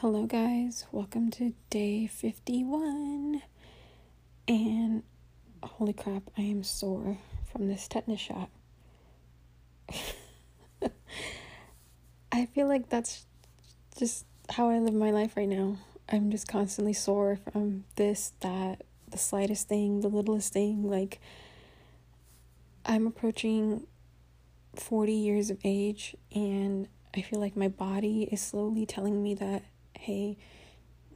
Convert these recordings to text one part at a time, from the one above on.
Hello, guys. Welcome to day 51. And holy crap, I am sore from this tetanus shot. I feel like that's just how I live my life right now. I'm just constantly sore from this, that, the slightest thing, the littlest thing. Like, I'm approaching 40 years of age, and I feel like my body is slowly telling me that, hey,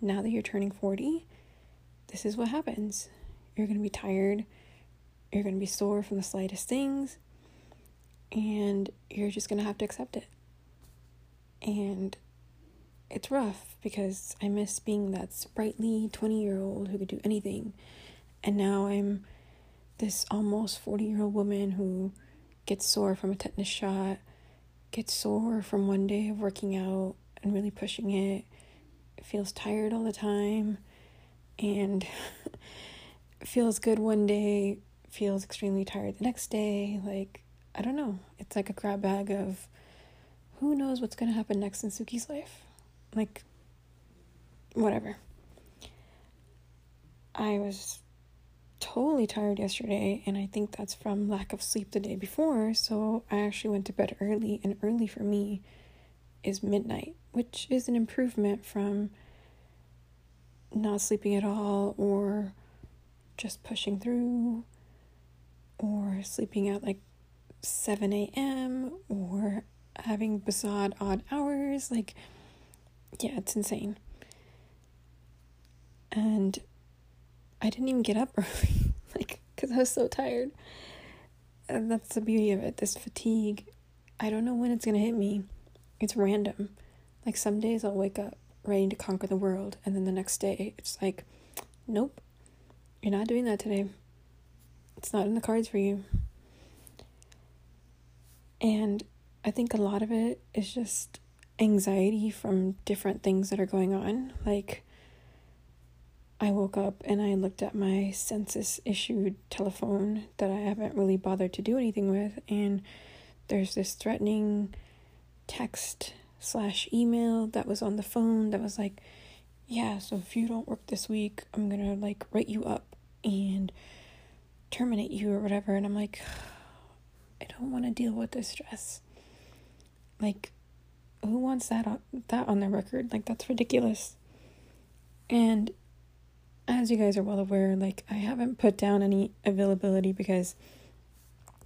now that you're turning 40, this is what happens. You're going to be tired, you're going to be sore from the slightest things, and you're just going to have to accept it. And it's rough because I miss being that sprightly 20 year old who could do anything. And now I'm this almost 40 year old woman who gets sore from a tetanus shot, gets sore from one day of working out and really pushing it, feels tired all the time, and feels good one day, feels extremely tired the next day. Like, I don't know. It's like a grab bag of who knows what's going to happen next in Suki's life. Like, whatever. I was totally tired yesterday, and I think that's from lack of sleep the day before. So I actually went to bed early, and early for me is midnight, which is an improvement from not sleeping at all or just pushing through or sleeping at like 7 a.m. or having bizarre odd hours. Like, yeah, it's insane. And I didn't even get up early, like, because I was so tired. And that's the beauty of it this fatigue. I don't know when it's going to hit me. It's random. Like, some days I'll wake up ready to conquer the world, and then the next day it's like, nope, you're not doing that today. It's not in the cards for you. And I think a lot of it is just anxiety from different things that are going on. Like, I woke up and I looked at my census issued telephone that I haven't really bothered to do anything with, and there's this threatening text slash email that was on the phone that was like, Yeah, so if you don't work this week, I'm gonna like write you up and terminate you or whatever. And I'm like, I don't want to deal with this stress. Like, who wants that on, that on their record? Like, that's ridiculous. And as you guys are well aware, like I haven't put down any availability because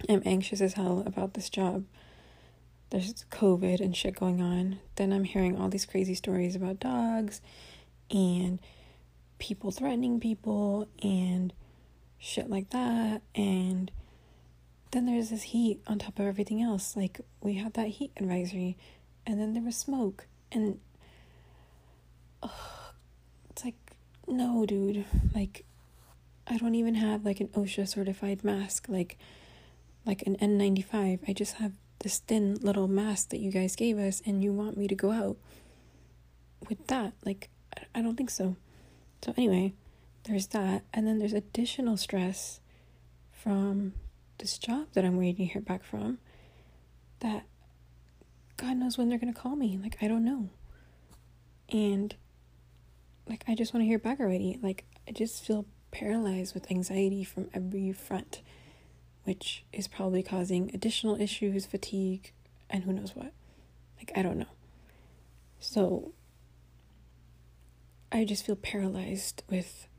I'm anxious as hell about this job. There's COVID and shit going on. Then I'm hearing all these crazy stories about dogs and people threatening people and shit like that. And then there's this heat on top of everything else. Like we had that heat advisory and then there was smoke and ugh, it's like no, dude. Like, I don't even have like an OSHA certified mask, like, like an N95. I just have this thin little mask that you guys gave us, and you want me to go out with that? Like, I don't think so. So anyway, there's that, and then there's additional stress from this job that I'm waiting to hear back from. That God knows when they're gonna call me. Like, I don't know. And like I just want to hear back already. Like I just feel paralyzed with anxiety from every front, which is probably causing additional issues, fatigue, and who knows what. Like I don't know. So I just feel paralyzed with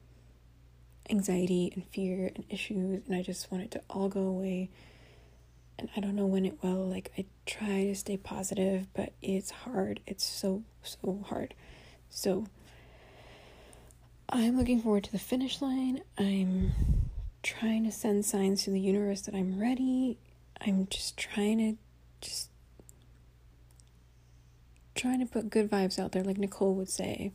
anxiety and fear and issues and I just want it to all go away. And I don't know when it will. Like I try to stay positive, but it's hard. It's so so hard. So I'm looking forward to the finish line. I'm trying to send signs to the universe that I'm ready. I'm just trying to just trying to put good vibes out there like Nicole would say.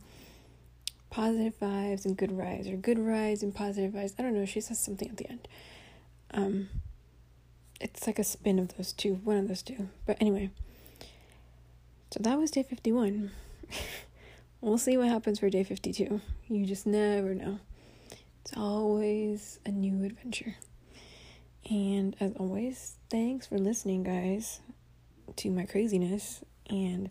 Positive vibes and good vibes or good vibes and positive vibes. I don't know, she says something at the end. Um it's like a spin of those two, one of those two. But anyway. So that was day 51. We'll see what happens for day 52. You just never know. It's always a new adventure. And as always, thanks for listening, guys, to my craziness. And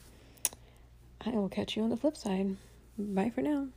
I will catch you on the flip side. Bye for now.